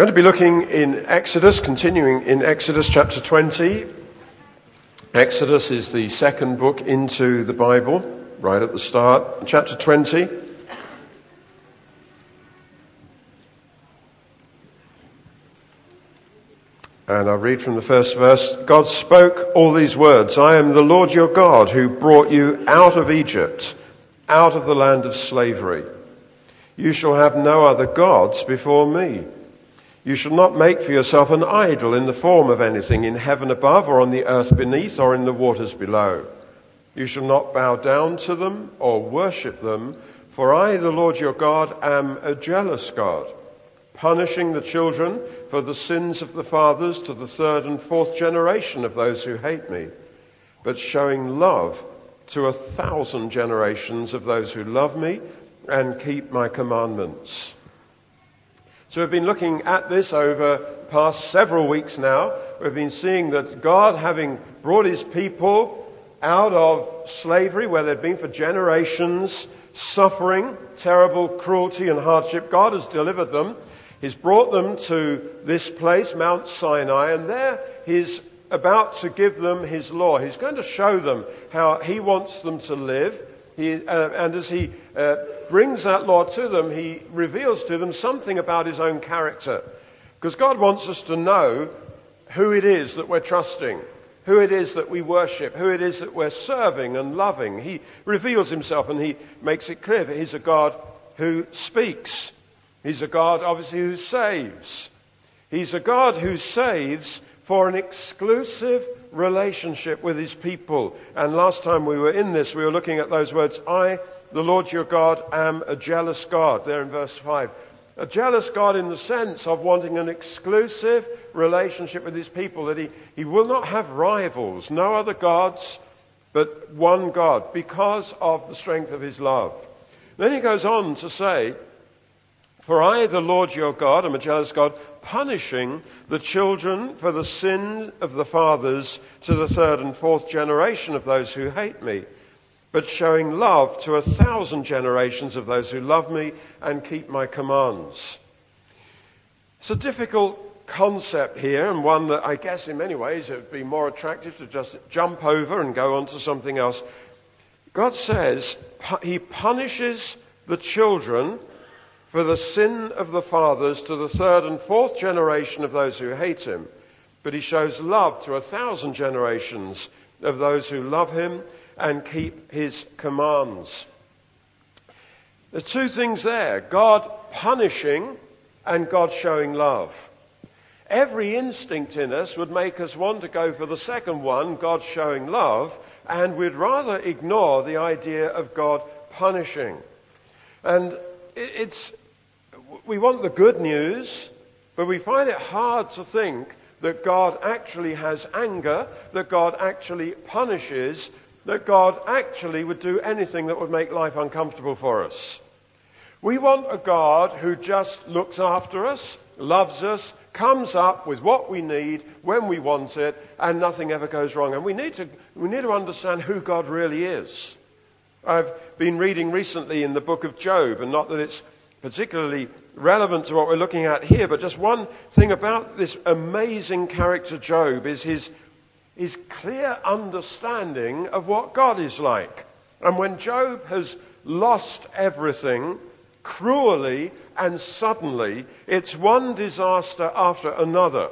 We're going to be looking in Exodus, continuing in Exodus chapter 20. Exodus is the second book into the Bible, right at the start. Chapter 20. And I'll read from the first verse. God spoke all these words. I am the Lord your God who brought you out of Egypt, out of the land of slavery. You shall have no other gods before me. You shall not make for yourself an idol in the form of anything in heaven above or on the earth beneath or in the waters below. You shall not bow down to them or worship them, for I, the Lord your God, am a jealous God punishing the children for the sins of the fathers to the third and fourth generation of those who hate me, but showing love to a thousand generations of those who love me and keep my commandments. So we've been looking at this over the past several weeks now. We've been seeing that God, having brought his people out of slavery where they'd been for generations, suffering, terrible cruelty and hardship, God has delivered them He's brought them to this place, Mount Sinai, and there he's about to give them his law. He's going to show them how he wants them to live. He, uh, and as he uh, brings that law to them, he reveals to them something about his own character. Because God wants us to know who it is that we're trusting, who it is that we worship, who it is that we're serving and loving. He reveals himself and he makes it clear that he's a God who speaks. He's a God, obviously, who saves. He's a God who saves for an exclusive relationship with his people. And last time we were in this, we were looking at those words, I, the Lord your God, am a jealous God, there in verse 5. A jealous God in the sense of wanting an exclusive relationship with his people, that he, he will not have rivals, no other gods, but one God, because of the strength of his love. Then he goes on to say, for I, the Lord your God, am a jealous God, punishing the children for the sin of the fathers to the third and fourth generation of those who hate me, but showing love to a thousand generations of those who love me and keep my commands. It's a difficult concept here and one that I guess in many ways it would be more attractive to just jump over and go on to something else. God says he punishes the children for the sin of the fathers to the third and fourth generation of those who hate him, but he shows love to a thousand generations of those who love him and keep his commands. There's two things there. God punishing and God showing love. Every instinct in us would make us want to go for the second one, God showing love, and we'd rather ignore the idea of God punishing. And it's, we want the good news, but we find it hard to think that God actually has anger, that God actually punishes, that God actually would do anything that would make life uncomfortable for us. We want a God who just looks after us, loves us, comes up with what we need when we want it, and nothing ever goes wrong. And we need to, we need to understand who God really is. I've been reading recently in the book of Job, and not that it's particularly relevant to what we're looking at here, but just one thing about this amazing character Job is his, his clear understanding of what God is like. And when Job has lost everything, cruelly and suddenly, it's one disaster after another.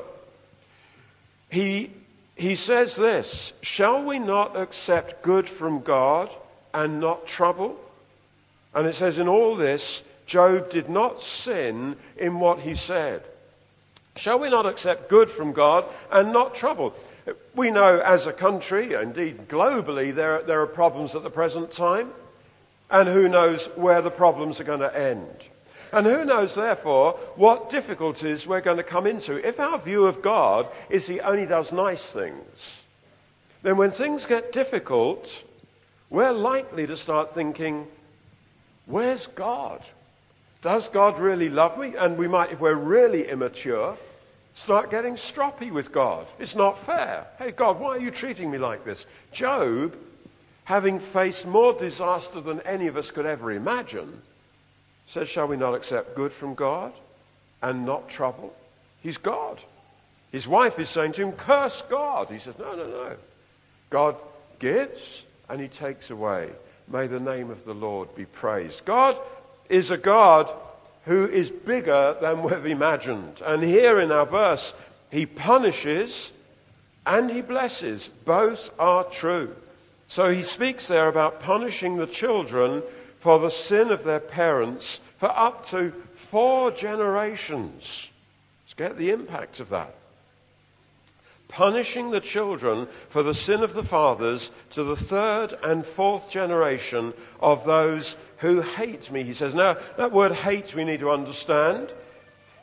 He, he says this, shall we not accept good from God and not trouble? And it says in all this, Job did not sin in what he said. Shall we not accept good from God and not trouble? We know as a country, indeed globally, there, there are problems at the present time. And who knows where the problems are going to end. And who knows, therefore, what difficulties we're going to come into. If our view of God is He only does nice things, then when things get difficult, we're likely to start thinking, where's God? Does God really love me? And we might, if we're really immature, start getting stroppy with God. It's not fair. Hey, God, why are you treating me like this? Job, having faced more disaster than any of us could ever imagine, says, Shall we not accept good from God and not trouble? He's God. His wife is saying to him, curse God. He says, no, no, no. God gives and he takes away. May the name of the Lord be praised. God is a God who is bigger than we've imagined. And here in our verse, he punishes and he blesses. Both are true. So he speaks there about punishing the children for the sin of their parents for up to four generations. Let's get the impact of that punishing the children for the sin of the fathers to the third and fourth generation of those who hate me, he says. Now, that word hate we need to understand.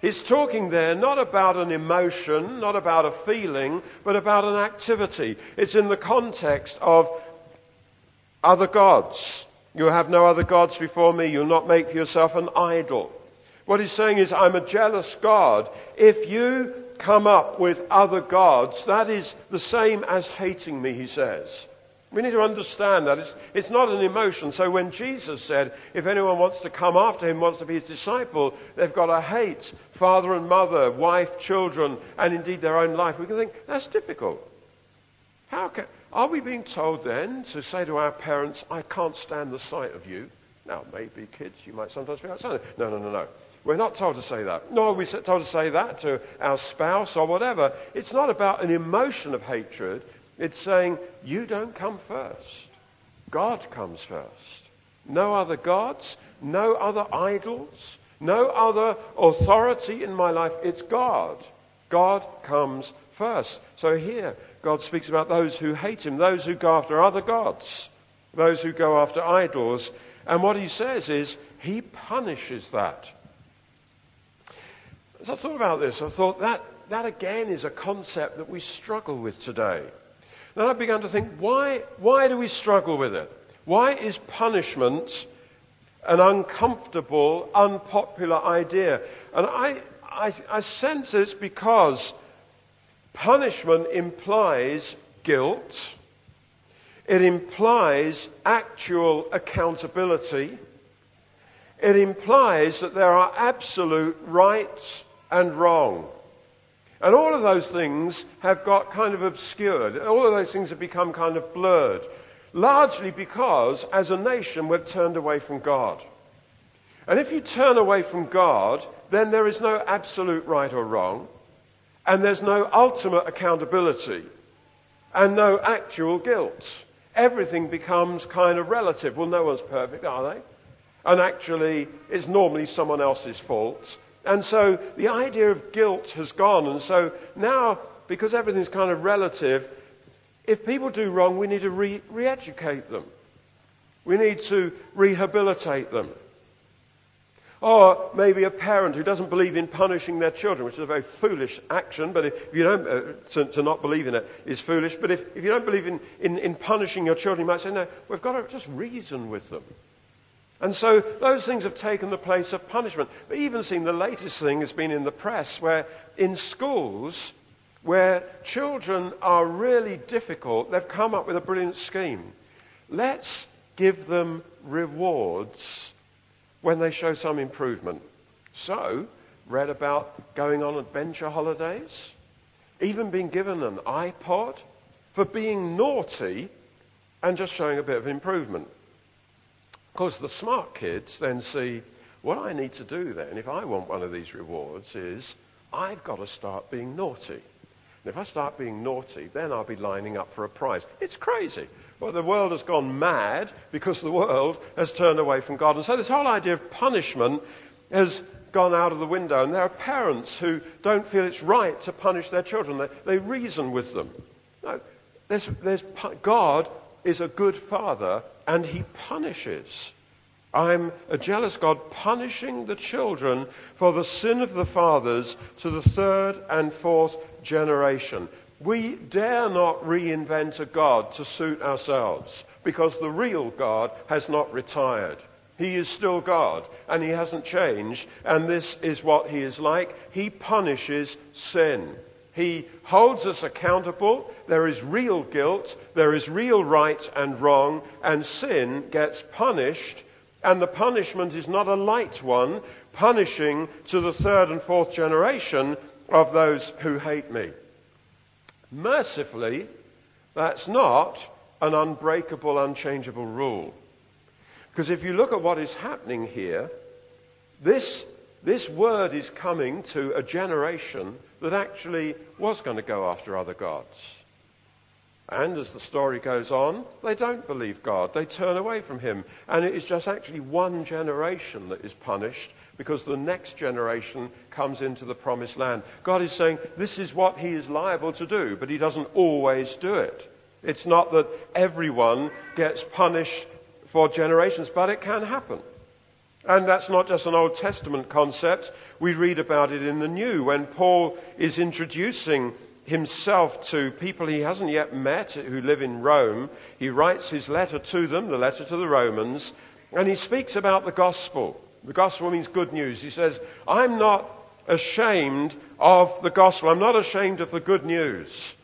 He's talking there not about an emotion, not about a feeling, but about an activity. It's in the context of other gods. You have no other gods before me. You'll not make yourself an idol. What he's saying is, I'm a jealous God. If you come up with other gods, that is the same as hating me, he says. We need to understand that. It's, it's not an emotion. So when Jesus said, if anyone wants to come after him, wants to be his disciple, they've got to hate father and mother, wife, children, and indeed their own life, we can think, that's difficult. How can, are we being told then to say to our parents, I can't stand the sight of you? Now, maybe kids, you might sometimes feel outside. No, no, no, no. We're not told to say that. Nor are we told to say that to our spouse or whatever. It's not about an emotion of hatred. It's saying, you don't come first. God comes first. No other gods, no other idols, no other authority in my life. It's God. God comes first. So here, God speaks about those who hate Him, those who go after other gods, those who go after idols. And what He says is, He punishes that. As I thought about this, I thought that, that again is a concept that we struggle with today. Then I began to think, why, why do we struggle with it? Why is punishment an uncomfortable, unpopular idea? And I, I, I sense it's because punishment implies guilt. It implies actual accountability. It implies that there are absolute rights and wrong. And all of those things have got kind of obscured. All of those things have become kind of blurred. Largely because, as a nation, we've turned away from God. And if you turn away from God, then there is no absolute right or wrong, and there's no ultimate accountability, and no actual guilt. Everything becomes kind of relative. Well, no one's perfect, are they? And actually, it's normally someone else's fault. And so the idea of guilt has gone. And so now, because everything's kind of relative, if people do wrong, we need to re- educate them. We need to rehabilitate them. Or maybe a parent who doesn't believe in punishing their children, which is a very foolish action, but if you don't, uh, to, to, not believe in it is foolish. But if, if you don't believe in, in, in punishing your children, you might say, no, we've got to just reason with them. And so those things have taken the place of punishment. But even seen the latest thing has been in the press where in schools where children are really difficult, they've come up with a brilliant scheme. Let's give them rewards when they show some improvement. So, read about going on adventure holidays, even being given an iPod for being naughty and just showing a bit of improvement. Of course, the smart kids then see what I need to do then, if I want one of these rewards, is I've got to start being naughty. And if I start being naughty, then I'll be lining up for a prize. It's crazy. Well, the world has gone mad because the world has turned away from God. And so this whole idea of punishment has gone out of the window. And there are parents who don't feel it's right to punish their children. They, they reason with them. No, there's, there's, God is a good father and he punishes. I'm a jealous God punishing the children for the sin of the fathers to the third and fourth generation. We dare not reinvent a God to suit ourselves because the real God has not retired. He is still God and he hasn't changed and this is what he is like. He punishes sin. He holds us accountable. There is real guilt. There is real right and wrong. And sin gets punished. And the punishment is not a light one. Punishing to the third and fourth generation of those who hate me. Mercifully, that's not an unbreakable, unchangeable rule. Because if you look at what is happening here, this, this word is coming to a generation that actually was going to go after other gods. And as the story goes on, they don't believe God. They turn away from Him. And it is just actually one generation that is punished because the next generation comes into the promised land. God is saying this is what He is liable to do, but He doesn't always do it. It's not that everyone gets punished for generations, but it can happen. And that's not just an Old Testament concept. We read about it in the New when Paul is introducing himself to people he hasn't yet met who live in Rome. He writes his letter to them, the letter to the Romans, and he speaks about the gospel. The gospel means good news. He says, I'm not ashamed of the gospel. I'm not ashamed of the good news.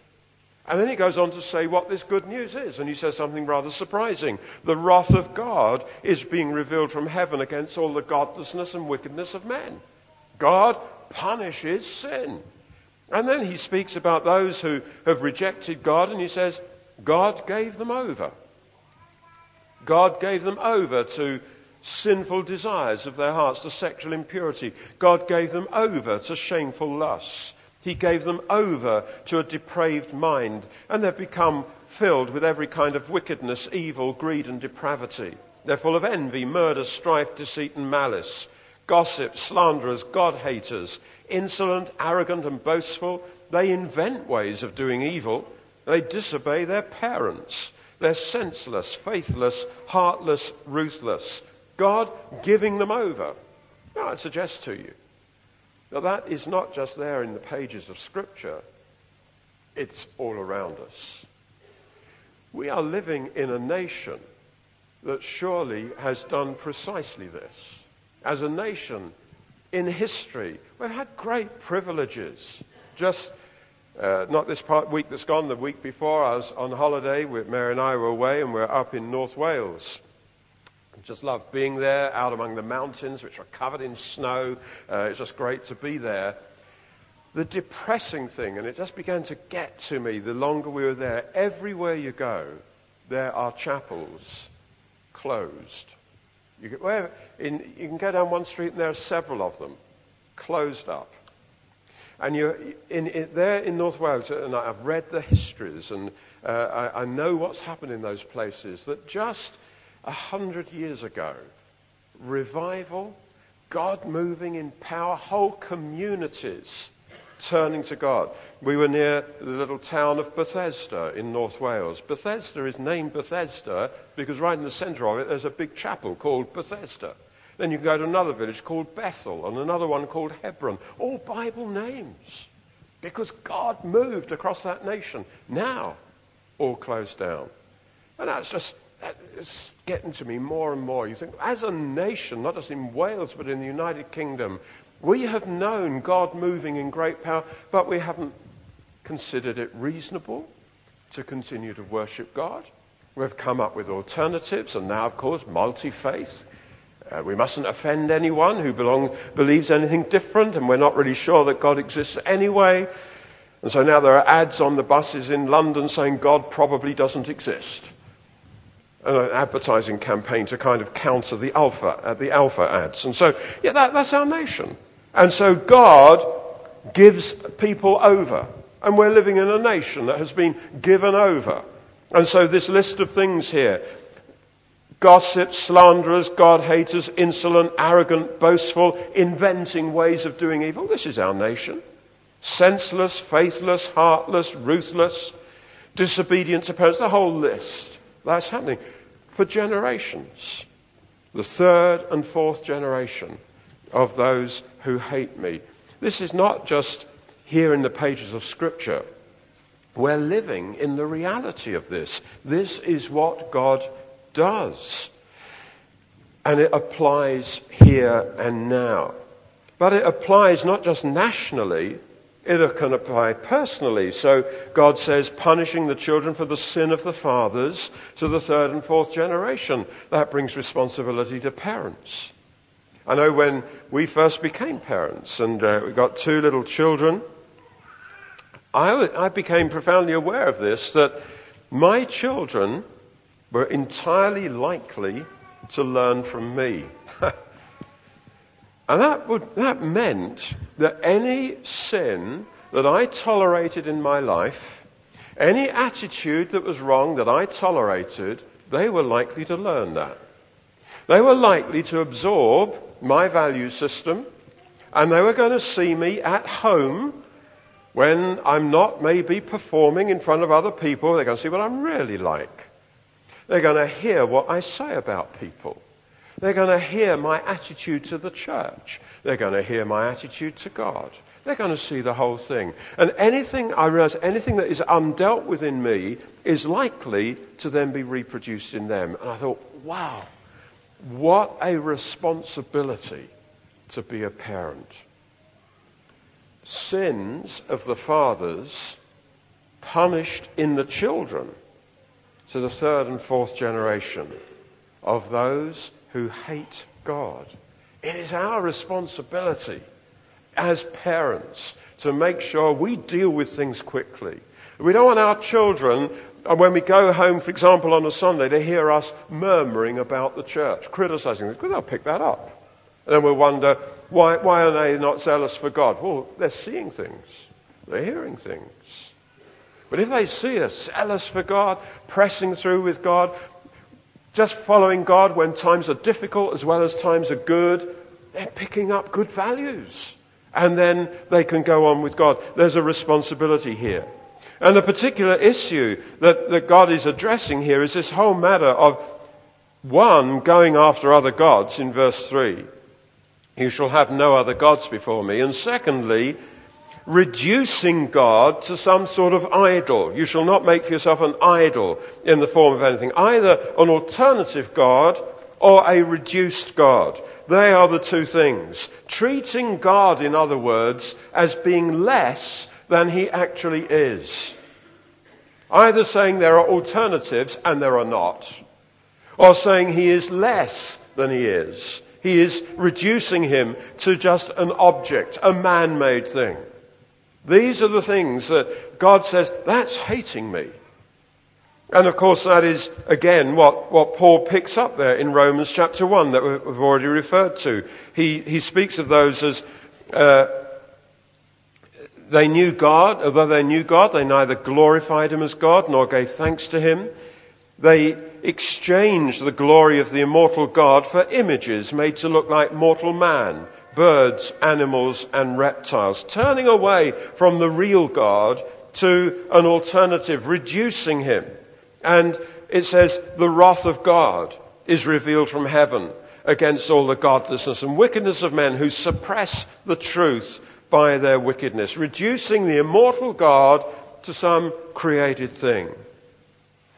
And then he goes on to say what this good news is. And he says something rather surprising. The wrath of God is being revealed from heaven against all the godlessness and wickedness of men. God punishes sin. And then he speaks about those who have rejected God and he says, God gave them over. God gave them over to sinful desires of their hearts, to sexual impurity. God gave them over to shameful lusts. He gave them over to a depraved mind, and they've become filled with every kind of wickedness, evil, greed, and depravity. They're full of envy, murder, strife, deceit, and malice gossips, slanderers, God haters, insolent, arrogant, and boastful. They invent ways of doing evil. They disobey their parents. They're senseless, faithless, heartless, ruthless. God giving them over. Now, I suggest to you that that is not just there in the pages of Scripture, it's all around us. We are living in a nation that surely has done precisely this as a nation in history. We've had great privileges. Just uh, not this part, week that's gone, the week before, I was on holiday. Mary and I were away, and we're up in North Wales. Just love being there, out among the mountains, which are covered in snow. Uh, it's just great to be there. The depressing thing, and it just began to get to me the longer we were there, everywhere you go, there are chapels closed. You in, you can go down one street and there are several of them closed up. And you're in, in, there in North Wales, and I've read the histories, and uh, I, I know what's happened in those places. That just a hundred years ago, revival, God moving in power, whole communities turning to God. We were near the little town of Bethesda in North Wales. Bethesda is named Bethesda because right in the center of it there's a big chapel called Bethesda. Then you go to another village called Bethel and another one called Hebron. All Bible names. Because God moved across that nation. Now, all closed down. And that's just it's getting to me more and more. You think, as a nation, not just in Wales, but in the United Kingdom, we have known God moving in great power, but we haven't considered it reasonable to continue to worship God. We've come up with alternatives, and now, of course, multi faith. Uh, we mustn't offend anyone who belong, believes anything different, and we're not really sure that God exists anyway. And so now there are ads on the buses in London saying God probably doesn't exist. An advertising campaign to kind of counter the alpha, uh, the alpha ads. And so, yeah, that, that's our nation. And so God gives people over. And we're living in a nation that has been given over. And so this list of things here, gossips, slanderers, God haters, insolent, arrogant, boastful, inventing ways of doing evil. This is our nation. Senseless, faithless, heartless, ruthless, disobedient to parents, the whole list. That's happening for generations. The third and fourth generation of those who hate me. This is not just here in the pages of Scripture. We're living in the reality of this. This is what God does. And it applies here and now. But it applies not just nationally, it can apply personally. So God says, punishing the children for the sin of the fathers to the third and fourth generation. That brings responsibility to parents. I know when we first became parents and uh, we got two little children, I, I became profoundly aware of this, that my children were entirely likely to learn from me. and that, would, that meant that any sin that I tolerated in my life, any attitude that was wrong that I tolerated, they were likely to learn that. They were likely to absorb my value system and they were going to see me at home when I'm not maybe performing in front of other people. They're going to see what I'm really like. They're going to hear what I say about people. They're going to hear my attitude to the church. They're going to hear my attitude to God. They're going to see the whole thing. And anything, I realize, anything that is undealt with in me is likely to then be reproduced in them. And I thought, wow, what a responsibility to be a parent. Sins of the fathers punished in the children to the third and fourth generation of those who hate God. It is our responsibility as parents to make sure we deal with things quickly. We don't want our children when we go home, for example, on a Sunday, to hear us murmuring about the church, criticizing us, because they'll pick that up. And then we'll wonder, why, why are they not zealous for God? Well, they're seeing things. They're hearing things. But if they see us zealous for God, pressing through with God, just following God when times are difficult as well as times are good, they're picking up good values. And then they can go on with God. There's a responsibility here. And the particular issue that, that God is addressing here is this whole matter of one, going after other gods in verse 3. You shall have no other gods before me. And secondly, reducing God to some sort of idol. You shall not make for yourself an idol in the form of anything. Either an alternative God or a reduced God. They are the two things. Treating God, in other words, as being less than he actually is. Either saying there are alternatives and there are not, or saying he is less than he is. He is reducing him to just an object, a man-made thing. These are the things that God says, that's hating me. And of course that is again what, what Paul picks up there in Romans chapter 1 that we've already referred to. He, he speaks of those as uh, they knew God, although they knew God, they neither glorified Him as God nor gave thanks to Him. They exchanged the glory of the immortal God for images made to look like mortal man, birds, animals, and reptiles, turning away from the real God to an alternative, reducing Him. And it says, the wrath of God is revealed from heaven against all the godlessness and wickedness of men who suppress the truth by their wickedness, reducing the immortal God to some created thing.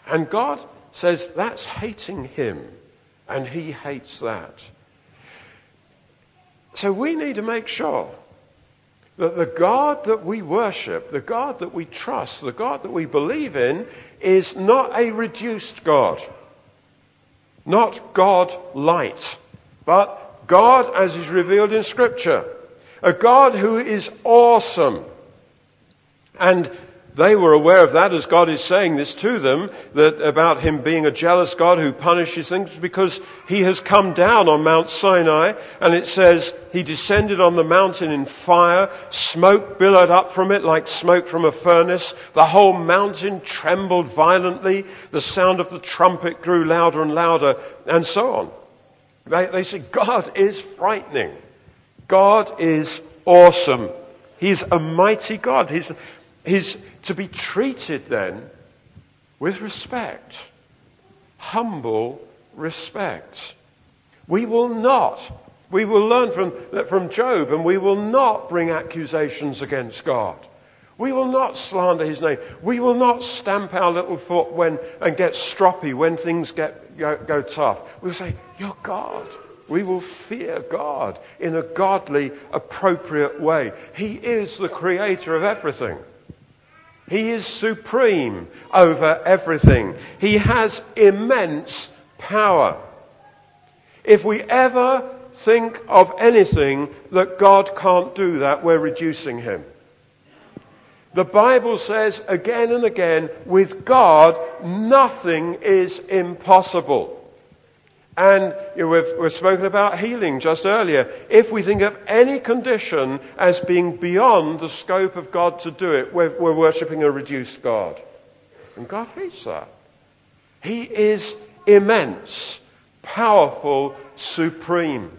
And God says that's hating Him, and He hates that. So we need to make sure that the God that we worship, the God that we trust, the God that we believe in, is not a reduced God. Not God light, but God as is revealed in scripture. A God who is awesome. And they were aware of that as God is saying this to them, that about him being a jealous God who punishes things because he has come down on Mount Sinai and it says he descended on the mountain in fire, smoke billowed up from it like smoke from a furnace, the whole mountain trembled violently, the sound of the trumpet grew louder and louder, and so on. They, they say God is frightening. God is awesome. He's a mighty God. He's, he's to be treated then with respect. Humble respect. We will not, we will learn from, from Job and we will not bring accusations against God. We will not slander his name. We will not stamp our little foot when, and get stroppy when things get, go, go tough. We'll say, you're God. We will fear God in a godly, appropriate way. He is the creator of everything. He is supreme over everything. He has immense power. If we ever think of anything that God can't do that, we're reducing him. The Bible says again and again, with God, nothing is impossible. And you know, we've, we've spoken about healing just earlier. If we think of any condition as being beyond the scope of God to do it, we're, we're worshipping a reduced God. And God hates that. He is immense, powerful, supreme.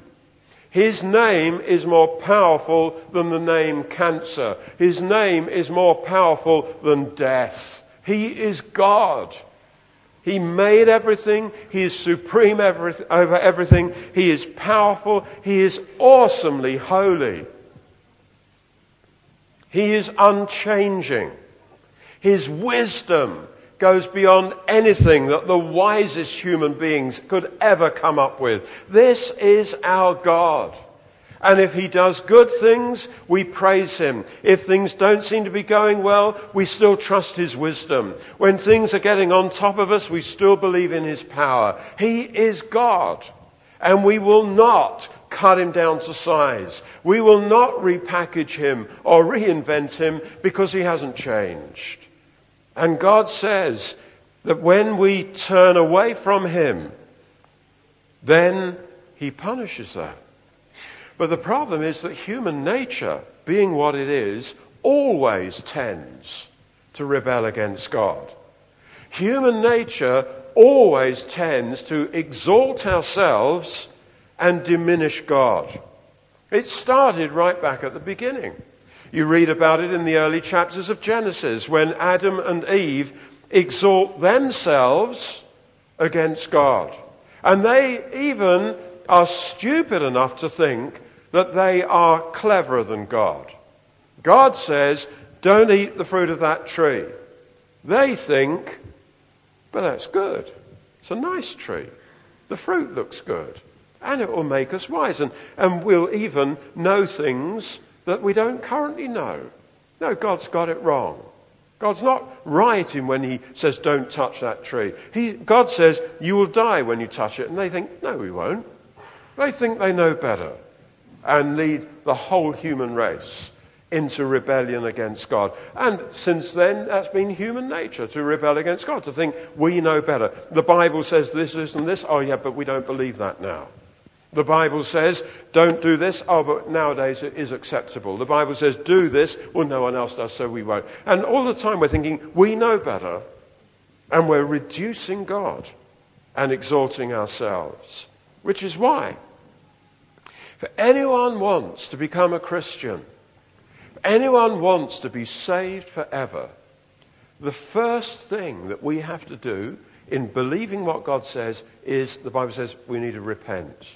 His name is more powerful than the name cancer. His name is more powerful than death. He is God. He made everything. He is supreme over everything. He is powerful. He is awesomely holy. He is unchanging. His wisdom goes beyond anything that the wisest human beings could ever come up with. This is our God. And if he does good things, we praise him. If things don't seem to be going well, we still trust his wisdom. When things are getting on top of us, we still believe in his power. He is God. And we will not cut him down to size. We will not repackage him or reinvent him because he hasn't changed. And God says that when we turn away from Him, then He punishes that. But the problem is that human nature, being what it is, always tends to rebel against God. Human nature always tends to exalt ourselves and diminish God. It started right back at the beginning. You read about it in the early chapters of Genesis when Adam and Eve exalt themselves against God. And they even are stupid enough to think that they are cleverer than God. God says, don't eat the fruit of that tree. They think, but that's good. It's a nice tree. The fruit looks good. And it will make us wise. And, and we'll even know things that we don't currently know. No, God's got it wrong. God's not right in when He says, don't touch that tree. He, God says, you will die when you touch it. And they think, no, we won't. They think they know better and lead the whole human race into rebellion against God. And since then, that's been human nature to rebel against God, to think we know better. The Bible says this, this, and this. Oh, yeah, but we don't believe that now. The Bible says, don't do this. Oh, but nowadays it is acceptable. The Bible says, do this. Well, no one else does, so we won't. And all the time we're thinking, we know better. And we're reducing God and exalting ourselves. Which is why, if anyone wants to become a Christian, if anyone wants to be saved forever, the first thing that we have to do in believing what God says is, the Bible says, we need to repent.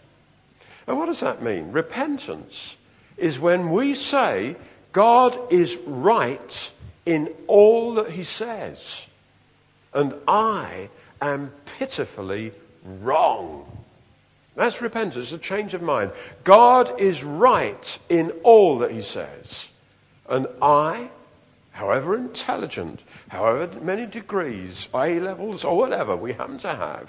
And what does that mean? Repentance is when we say God is right in all that he says, and I am pitifully wrong. That's repentance, a change of mind. God is right in all that he says, and I, however intelligent, however many degrees, A levels, or whatever we happen to have,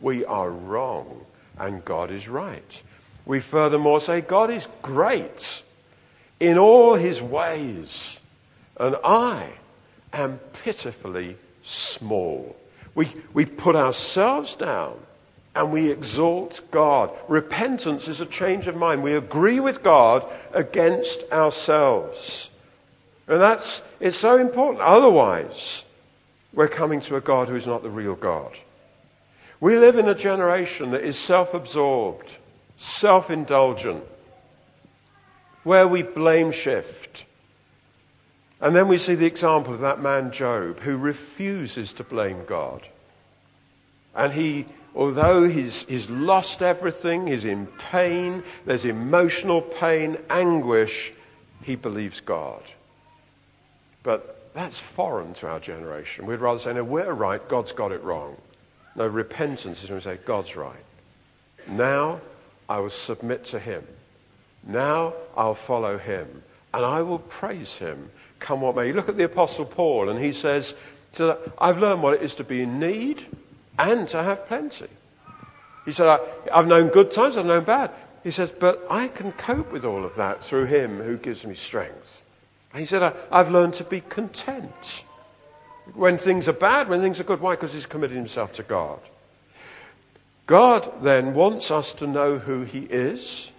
we are wrong, and God is right. We furthermore say God is great in all his ways, and I am pitifully small. We, we put ourselves down and we exalt God. Repentance is a change of mind. We agree with God against ourselves. And that's, it's so important. Otherwise, we're coming to a God who is not the real God. We live in a generation that is self-absorbed self-indulgent, where we blame shift. And then we see the example of that man Job who refuses to blame God. And he, although he's, he's lost everything, he's in pain, there's emotional pain, anguish, he believes God. But that's foreign to our generation. We'd rather say, no, we're right, God's got it wrong. No, repentance is when we say, God's right. Now I will submit to him. Now I'll follow him and I will praise him come what may. You look at the apostle Paul and he says, I've learned what it is to be in need and to have plenty. He said, I've known good times, I've known bad. he says, but I can cope with all of that through him who gives me strength. And he said, I've learned to be content. When things are bad, when things are good. Why? Because he's committed himself to God. God then wants us to know who he is.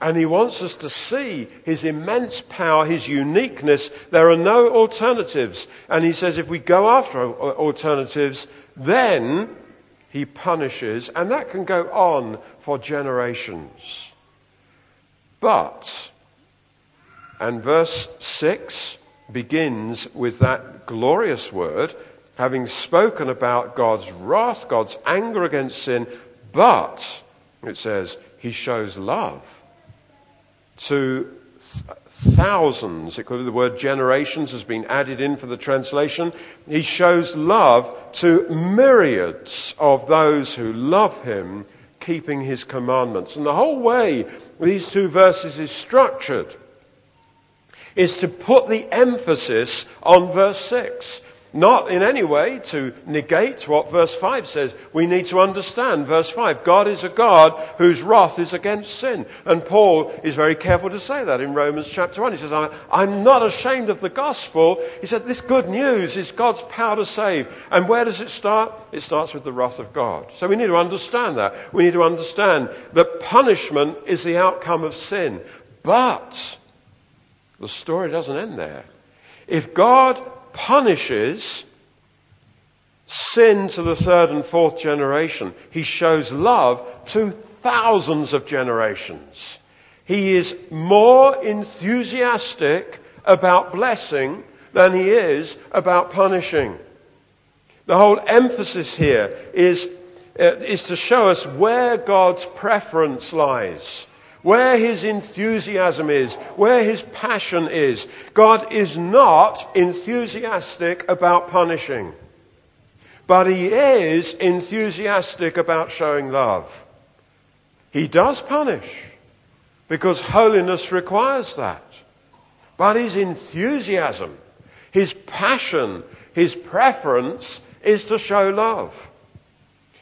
And he wants us to see his immense power, his uniqueness. There are no alternatives. And he says if we go after alternatives, then he punishes. And that can go on for generations. But, and verse 6 begins with that glorious word, having spoken about God's wrath, God's anger against sin, but, it says, he shows love to thousands. It could be the word generations has been added in for the translation. He shows love to myriads of those who love him, keeping his commandments. And the whole way these two verses is structured is to put the emphasis on verse 6. Not in any way to negate what verse 5 says. We need to understand verse 5. God is a God whose wrath is against sin. And Paul is very careful to say that in Romans chapter 1. He says, I'm not ashamed of the gospel. He said, this good news is God's power to save. And where does it start? It starts with the wrath of God. So we need to understand that. We need to understand that punishment is the outcome of sin. But the story doesn't end there. If God punishes sin to the third and fourth generation. He shows love to thousands of generations. He is more enthusiastic about blessing than he is about punishing. The whole emphasis here is, uh, is to show us where God's preference lies where his enthusiasm is, where his passion is. God is not enthusiastic about punishing, but he is enthusiastic about showing love. He does punish because holiness requires that. But his enthusiasm, his passion, his preference is to show love.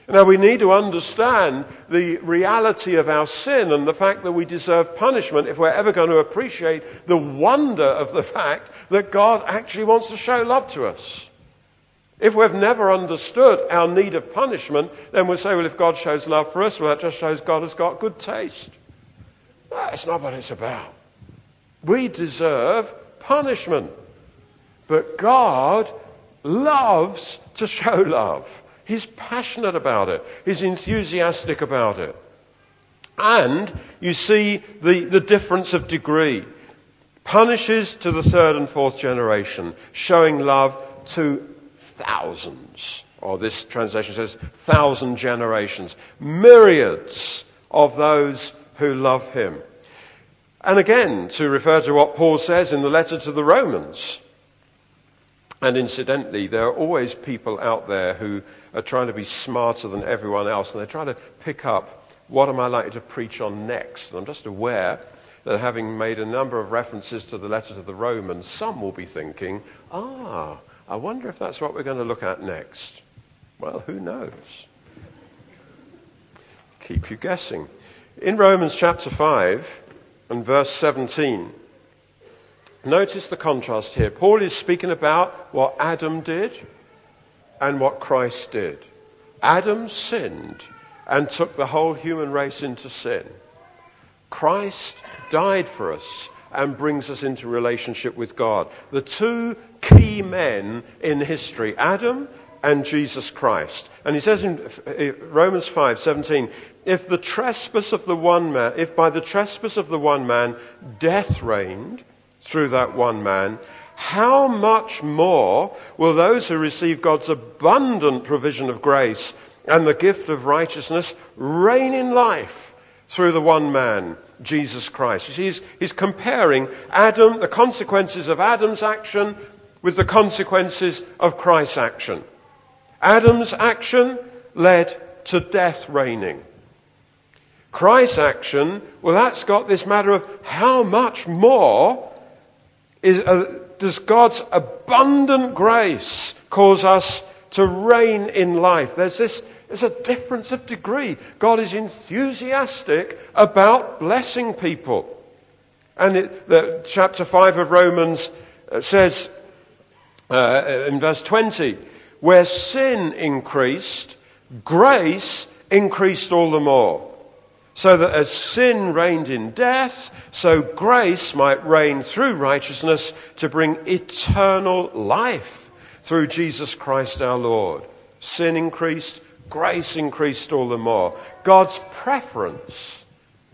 Now we need to understand the reality of our sin and the fact that we deserve punishment if we're ever going to appreciate the wonder of the fact that God actually wants to show love to us. If we've never understood our need of punishment, then we'll say, well, if God shows love for us, well, that just shows God has got good taste. That's not what it's about. We deserve punishment. But God loves to show love. He's passionate about it. He's enthusiastic about it. And you see the, the difference of degree. Punishes to the third and fourth generation, showing love to thousands. Or this translation says thousand generations. Myriads of those who love him. And again, to refer to what Paul says in the letter to the Romans. And incidentally, there are always people out there who are trying to be smarter than everyone else, and they're trying to pick up what am I likely to preach on next. And I'm just aware that having made a number of references to the letter to the Romans, some will be thinking, ah, I wonder if that's what we're going to look at next. Well, who knows? Keep you guessing. In Romans chapter 5 and verse 17, notice the contrast here. Paul is speaking about what Adam did and what Christ did. Adam sinned and took the whole human race into sin. Christ died for us and brings us into relationship with God. The two key men in history, Adam and Jesus Christ. And he says in Romans 5:17, if the trespass of the one man, if by the trespass of the one man death reigned through that one man, how much more will those who receive God's abundant provision of grace and the gift of righteousness reign in life through the one man, Jesus Christ? You see, he's, he's comparing Adam, the consequences of Adam's action with the consequences of Christ's action. Adam's action led to death reigning. Christ's action, well, that's got this matter of how much more is, uh, does God's abundant grace cause us to reign in life? There's this There's a difference of degree. God is enthusiastic about blessing people. And it, the, chapter 5 of Romans uh, says uh, in verse 20, where sin increased, grace increased all the more. So that as sin reigned in death, so grace might reign through righteousness to bring eternal life through Jesus Christ our Lord. Sin increased, grace increased all the more. God's preference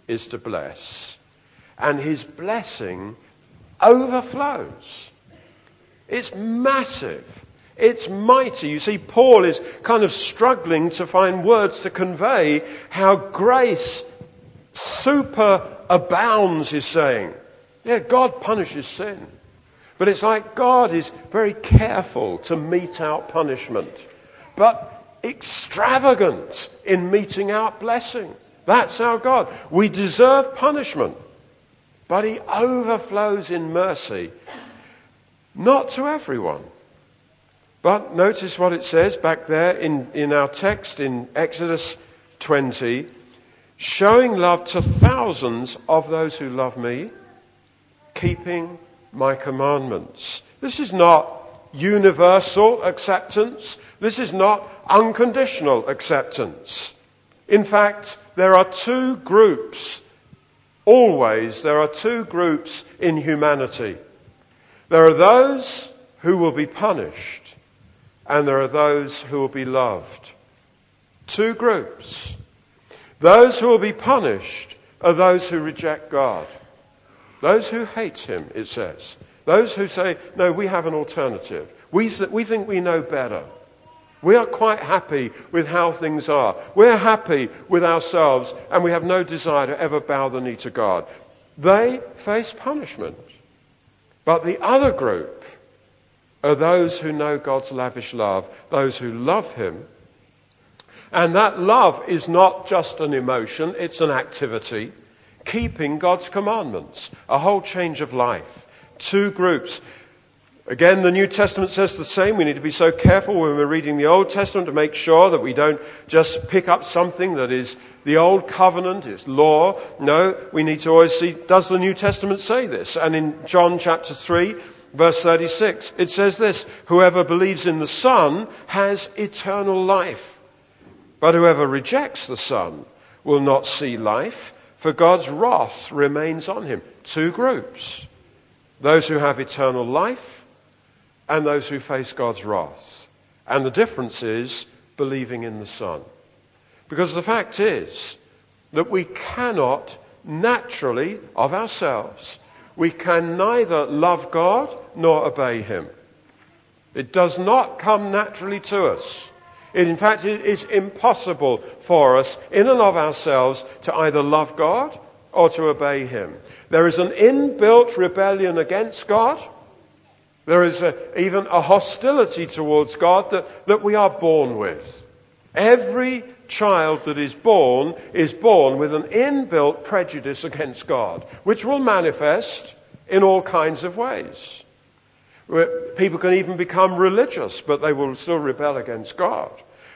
is to bless. And his blessing overflows. It's massive. It's mighty. You see, Paul is kind of struggling to find words to convey how grace super abounds, he's saying. Yeah, God punishes sin. But it's like God is very careful to mete out punishment, but extravagant in meting out blessing. That's our God. We deserve punishment, but He overflows in mercy. Not to everyone. But notice what it says back there in, in our text in Exodus 20 showing love to thousands of those who love me, keeping my commandments. This is not universal acceptance. This is not unconditional acceptance. In fact, there are two groups, always, there are two groups in humanity. There are those who will be punished, and there are those who will be loved. Two groups. Those who will be punished are those who reject God. Those who hate Him, it says. Those who say, no, we have an alternative. We, th- we think we know better. We are quite happy with how things are. We're happy with ourselves and we have no desire to ever bow the knee to God. They face punishment. But the other group are those who know God's lavish love, those who love Him and that love is not just an emotion, it's an activity. Keeping God's commandments. A whole change of life. Two groups. Again, the New Testament says the same. We need to be so careful when we're reading the Old Testament to make sure that we don't just pick up something that is the Old Covenant, it's law. No, we need to always see, does the New Testament say this? And in John chapter 3, verse 36, it says this, whoever believes in the Son has eternal life. But whoever rejects the Son will not see life, for God's wrath remains on him. Two groups. Those who have eternal life and those who face God's wrath. And the difference is believing in the Son. Because the fact is that we cannot naturally of ourselves, we can neither love God nor obey Him. It does not come naturally to us. In fact, it is impossible for us, in and of ourselves, to either love God or to obey Him. There is an inbuilt rebellion against God. There is a, even a hostility towards God that, that we are born with. Every child that is born is born with an inbuilt prejudice against God, which will manifest in all kinds of ways. People can even become religious, but they will still rebel against God.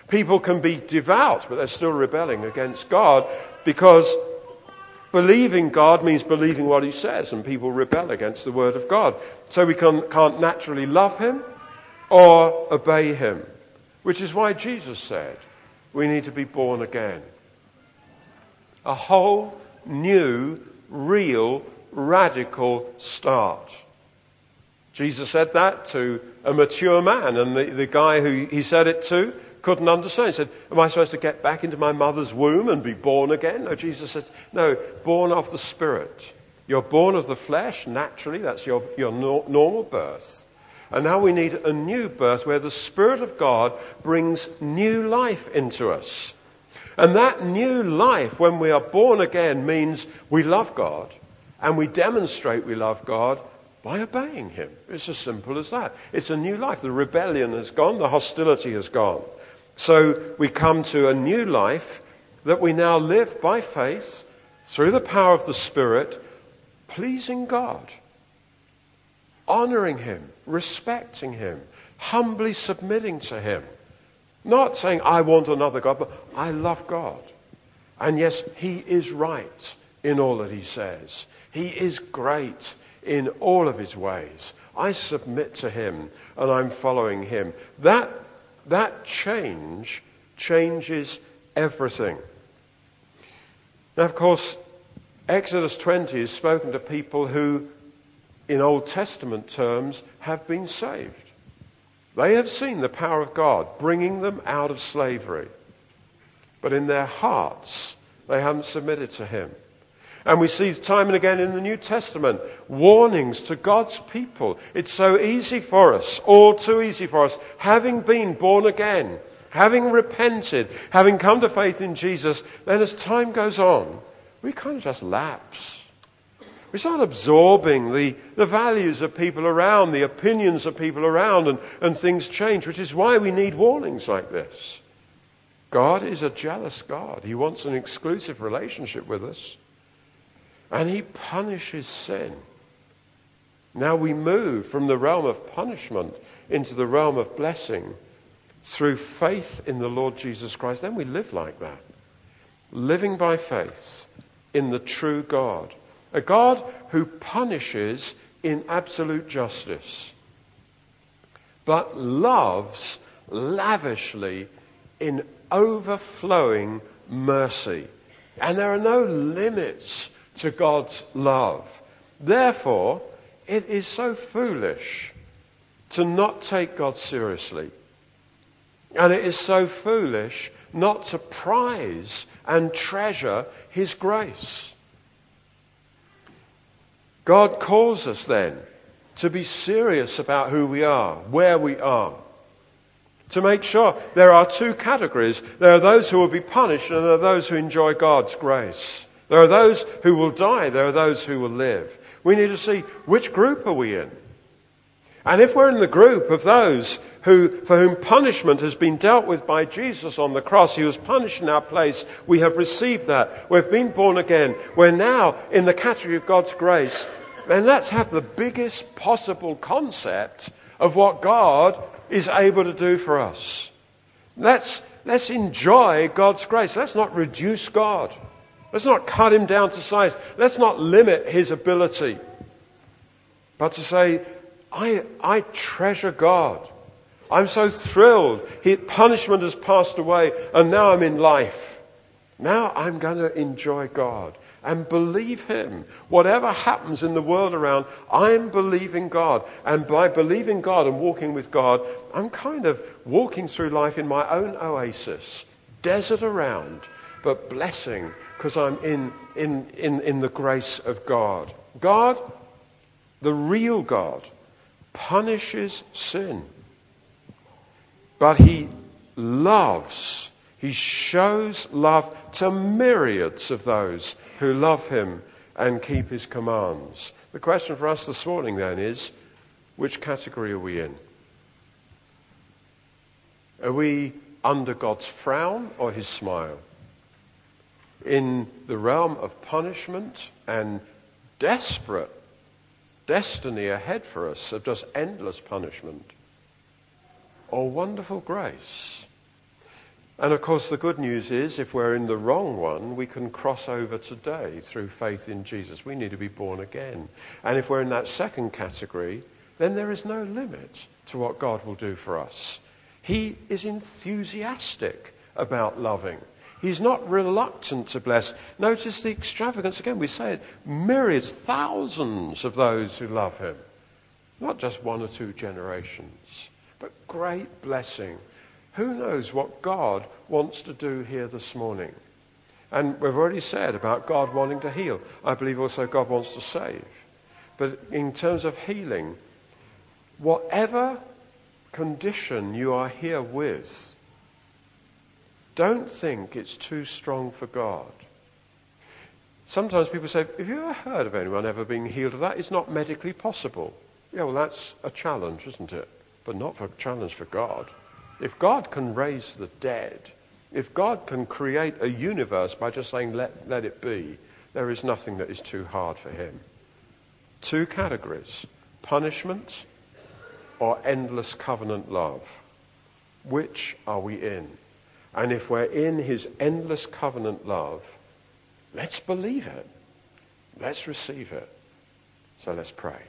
People can be devout, but they're still rebelling against God because believing God means believing what He says, and people rebel against the Word of God. So we can, can't naturally love Him or obey Him, which is why Jesus said we need to be born again. A whole new, real, radical start. Jesus said that to a mature man, and the, the guy who he said it to couldn't understand. He said, Am I supposed to get back into my mother's womb and be born again? No, Jesus said, No, born of the Spirit. You're born of the flesh, naturally, that's your, your no, normal birth. And now we need a new birth where the Spirit of God brings new life into us. And that new life, when we are born again, means we love God and we demonstrate we love God by obeying Him. It's as simple as that. It's a new life. The rebellion has gone, the hostility has gone. So we come to a new life that we now live by faith through the power of the Spirit, pleasing God, honoring Him, respecting Him, humbly submitting to Him. Not saying I want another God, but I love God. And yes, He is right in all that He says. He is great in all of His ways. I submit to Him and I'm following Him. That, that change changes everything. Now, of course, Exodus 20 is spoken to people who, in Old Testament terms, have been saved. They have seen the power of God bringing them out of slavery. But in their hearts, they haven't submitted to Him. And we see time and again in the New Testament warnings to God's people. It's so easy for us, all too easy for us, having been born again, having repented, having come to faith in Jesus, then as time goes on, we kind of just lapse. We start absorbing the, the values of people around, the opinions of people around, and, and things change, which is why we need warnings like this. God is a jealous God. He wants an exclusive relationship with us. And He punishes sin. Now we move from the realm of punishment into the realm of blessing through faith in the Lord Jesus Christ. Then we live like that. Living by faith in the true God. A God who punishes in absolute justice, but loves lavishly in overflowing mercy. And there are no limits to God's love. Therefore, it is so foolish to not take God seriously. And it is so foolish not to prize and treasure His grace. God calls us then to be serious about who we are, where we are. To make sure there are two categories. There are those who will be punished and there are those who enjoy God's grace. There are those who will die. There are those who will live. We need to see which group are we in. And if we're in the group of those who, for whom punishment has been dealt with by Jesus on the cross, He was punished in our place, we have received that. We've been born again. We're now in the category of God's grace. Then let's have the biggest possible concept of what God is able to do for us. Let's, let's enjoy God's grace. Let's not reduce God. Let's not cut him down to size. Let's not limit his ability. But to say, I, I treasure God. I'm so thrilled. He, punishment has passed away and now I'm in life. Now I'm going to enjoy God and believe Him. Whatever happens in the world around, I'm believing God. And by believing God and walking with God, I'm kind of walking through life in my own oasis. Desert around, but blessing because I'm in, in, in, in the grace of God. God, the real God, punishes sin. But he loves, he shows love to myriads of those who love him and keep his commands. The question for us this morning then is, which category are we in? Are we under God's frown or his smile? In the realm of punishment and desperate destiny ahead for us of just endless punishment or wonderful grace. And of course, the good news is if we're in the wrong one, we can cross over today through faith in Jesus. We need to be born again. And if we're in that second category, then there is no limit to what God will do for us. He is enthusiastic about loving. He's not reluctant to bless. Notice the extravagance again. We say it myriads, thousands of those who love him. Not just one or two generations, but great blessing. Who knows what God wants to do here this morning? And we've already said about God wanting to heal. I believe also God wants to save. But in terms of healing, whatever condition you are here with, don't think it's too strong for God. Sometimes people say, Have you ever heard of anyone ever being healed of that? It's not medically possible. Yeah, well, that's a challenge, isn't it? But not a challenge for God. If God can raise the dead, if God can create a universe by just saying, let, let it be, there is nothing that is too hard for him. Two categories punishment or endless covenant love. Which are we in? And if we're in his endless covenant love, let's believe it. Let's receive it. So let's pray.